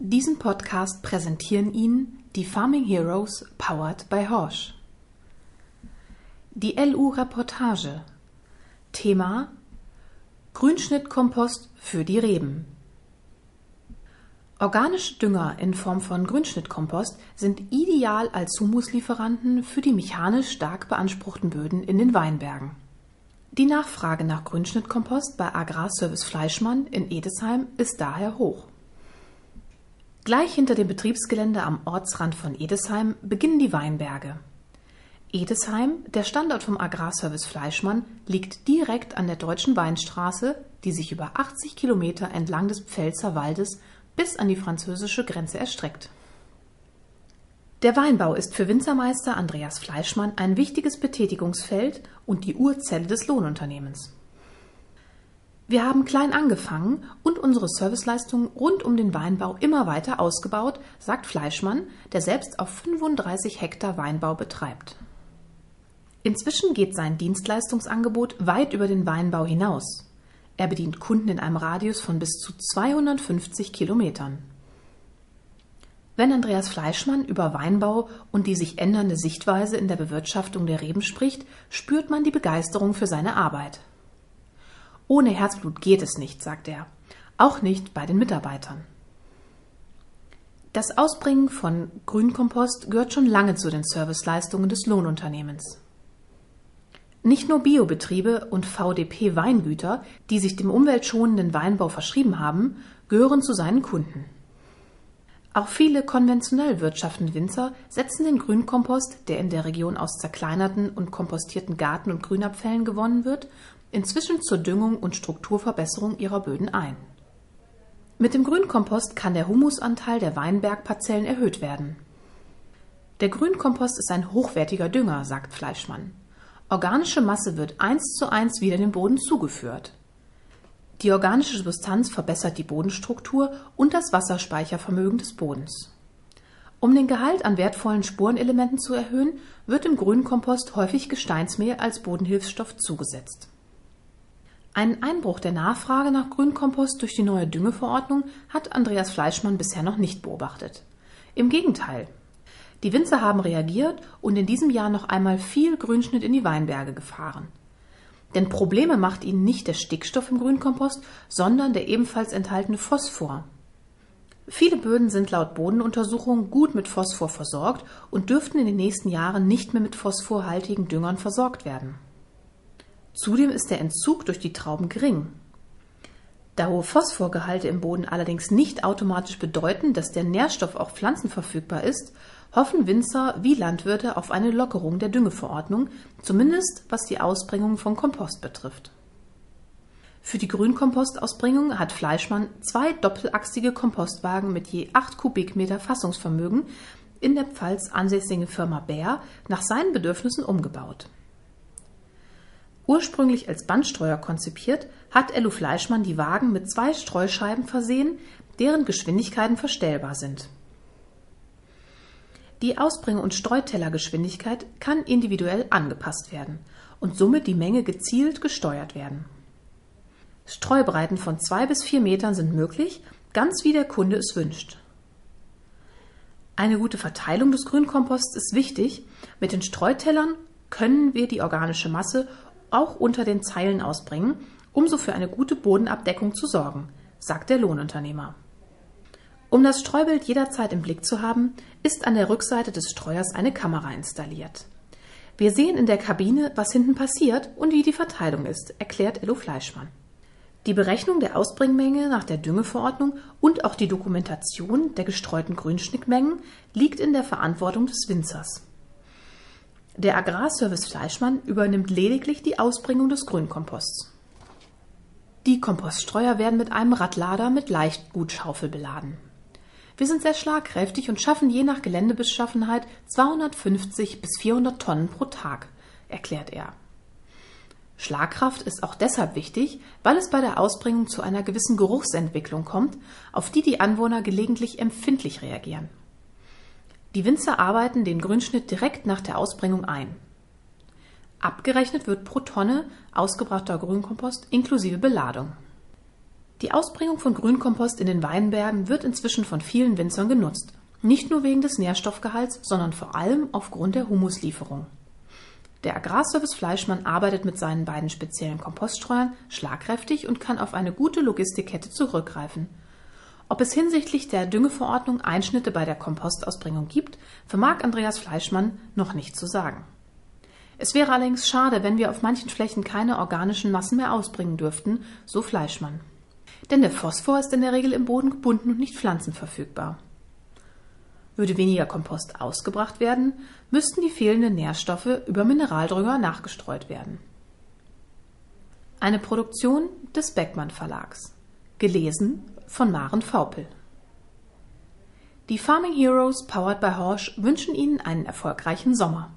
Diesen Podcast präsentieren Ihnen die Farming Heroes powered by Horsch. Die LU Reportage Thema Grünschnittkompost für die Reben. Organische Dünger in Form von Grünschnittkompost sind ideal als Humuslieferanten für die mechanisch stark beanspruchten Böden in den Weinbergen. Die Nachfrage nach Grünschnittkompost bei Agrarservice Fleischmann in Edesheim ist daher hoch. Gleich hinter dem Betriebsgelände am Ortsrand von Edesheim beginnen die Weinberge. Edesheim, der Standort vom Agrarservice Fleischmann, liegt direkt an der Deutschen Weinstraße, die sich über 80 Kilometer entlang des Pfälzer Waldes bis an die französische Grenze erstreckt. Der Weinbau ist für Winzermeister Andreas Fleischmann ein wichtiges Betätigungsfeld und die Urzelle des Lohnunternehmens. Wir haben klein angefangen und unsere Serviceleistungen rund um den Weinbau immer weiter ausgebaut, sagt Fleischmann, der selbst auf 35 Hektar Weinbau betreibt. Inzwischen geht sein Dienstleistungsangebot weit über den Weinbau hinaus. Er bedient Kunden in einem Radius von bis zu 250 Kilometern. Wenn Andreas Fleischmann über Weinbau und die sich ändernde Sichtweise in der Bewirtschaftung der Reben spricht, spürt man die Begeisterung für seine Arbeit. Ohne Herzblut geht es nicht, sagt er. Auch nicht bei den Mitarbeitern. Das Ausbringen von Grünkompost gehört schon lange zu den Serviceleistungen des Lohnunternehmens. Nicht nur Biobetriebe und VDP-Weingüter, die sich dem umweltschonenden Weinbau verschrieben haben, gehören zu seinen Kunden. Auch viele konventionell wirtschaftende Winzer setzen den Grünkompost, der in der Region aus zerkleinerten und kompostierten Garten- und Grünabfällen gewonnen wird, inzwischen zur Düngung und Strukturverbesserung ihrer Böden ein. Mit dem Grünkompost kann der Humusanteil der Weinbergparzellen erhöht werden. Der Grünkompost ist ein hochwertiger Dünger, sagt Fleischmann. Organische Masse wird eins zu eins wieder dem Boden zugeführt. Die organische Substanz verbessert die Bodenstruktur und das Wasserspeichervermögen des Bodens. Um den Gehalt an wertvollen Spurenelementen zu erhöhen, wird im Grünkompost häufig Gesteinsmehl als Bodenhilfsstoff zugesetzt. Einen Einbruch der Nachfrage nach Grünkompost durch die neue Düngeverordnung hat Andreas Fleischmann bisher noch nicht beobachtet. Im Gegenteil. Die Winzer haben reagiert und in diesem Jahr noch einmal viel Grünschnitt in die Weinberge gefahren. Denn Probleme macht ihnen nicht der Stickstoff im Grünkompost, sondern der ebenfalls enthaltene Phosphor. Viele Böden sind laut Bodenuntersuchungen gut mit Phosphor versorgt und dürften in den nächsten Jahren nicht mehr mit phosphorhaltigen Düngern versorgt werden. Zudem ist der Entzug durch die Trauben gering. Da hohe Phosphorgehalte im Boden allerdings nicht automatisch bedeuten, dass der Nährstoff auch Pflanzen verfügbar ist, hoffen Winzer wie Landwirte auf eine Lockerung der Düngeverordnung, zumindest was die Ausbringung von Kompost betrifft. Für die Grünkompostausbringung hat Fleischmann zwei doppelachsige Kompostwagen mit je 8 Kubikmeter Fassungsvermögen in der Pfalz ansässige Firma Bär nach seinen Bedürfnissen umgebaut. Ursprünglich als Bandstreuer konzipiert, hat Ellu Fleischmann die Wagen mit zwei Streuscheiben versehen, deren Geschwindigkeiten verstellbar sind. Die Ausbring- und Streutellergeschwindigkeit kann individuell angepasst werden und somit die Menge gezielt gesteuert werden. Streubreiten von zwei bis vier Metern sind möglich, ganz wie der Kunde es wünscht. Eine gute Verteilung des Grünkomposts ist wichtig. Mit den Streutellern können wir die organische Masse auch unter den Zeilen ausbringen, um so für eine gute Bodenabdeckung zu sorgen, sagt der Lohnunternehmer. Um das Streubild jederzeit im Blick zu haben, ist an der Rückseite des Streuers eine Kamera installiert. Wir sehen in der Kabine, was hinten passiert und wie die Verteilung ist, erklärt Ello Fleischmann. Die Berechnung der Ausbringmenge nach der Düngeverordnung und auch die Dokumentation der gestreuten Grünschnittmengen liegt in der Verantwortung des Winzers. Der Agrarservice Fleischmann übernimmt lediglich die Ausbringung des Grünkomposts. Die Kompoststreuer werden mit einem Radlader mit Leichtgutschaufel beladen. Wir sind sehr schlagkräftig und schaffen je nach Geländebeschaffenheit 250 bis 400 Tonnen pro Tag, erklärt er. Schlagkraft ist auch deshalb wichtig, weil es bei der Ausbringung zu einer gewissen Geruchsentwicklung kommt, auf die die Anwohner gelegentlich empfindlich reagieren. Die Winzer arbeiten den Grünschnitt direkt nach der Ausbringung ein. Abgerechnet wird pro Tonne ausgebrachter Grünkompost inklusive Beladung. Die Ausbringung von Grünkompost in den Weinbergen wird inzwischen von vielen Winzern genutzt, nicht nur wegen des Nährstoffgehalts, sondern vor allem aufgrund der Humuslieferung. Der Agrarservice Fleischmann arbeitet mit seinen beiden speziellen Kompoststreuern schlagkräftig und kann auf eine gute Logistikkette zurückgreifen. Ob es hinsichtlich der Düngeverordnung Einschnitte bei der Kompostausbringung gibt, vermag Andreas Fleischmann noch nicht zu sagen. Es wäre allerdings schade, wenn wir auf manchen Flächen keine organischen Massen mehr ausbringen dürften, so Fleischmann. Denn der Phosphor ist in der Regel im Boden gebunden und nicht pflanzenverfügbar. Würde weniger Kompost ausgebracht werden, müssten die fehlenden Nährstoffe über Mineraldünger nachgestreut werden. Eine Produktion des Beckmann Verlags. Gelesen von Maren Vaupel. Die Farming Heroes powered by Horsch wünschen Ihnen einen erfolgreichen Sommer.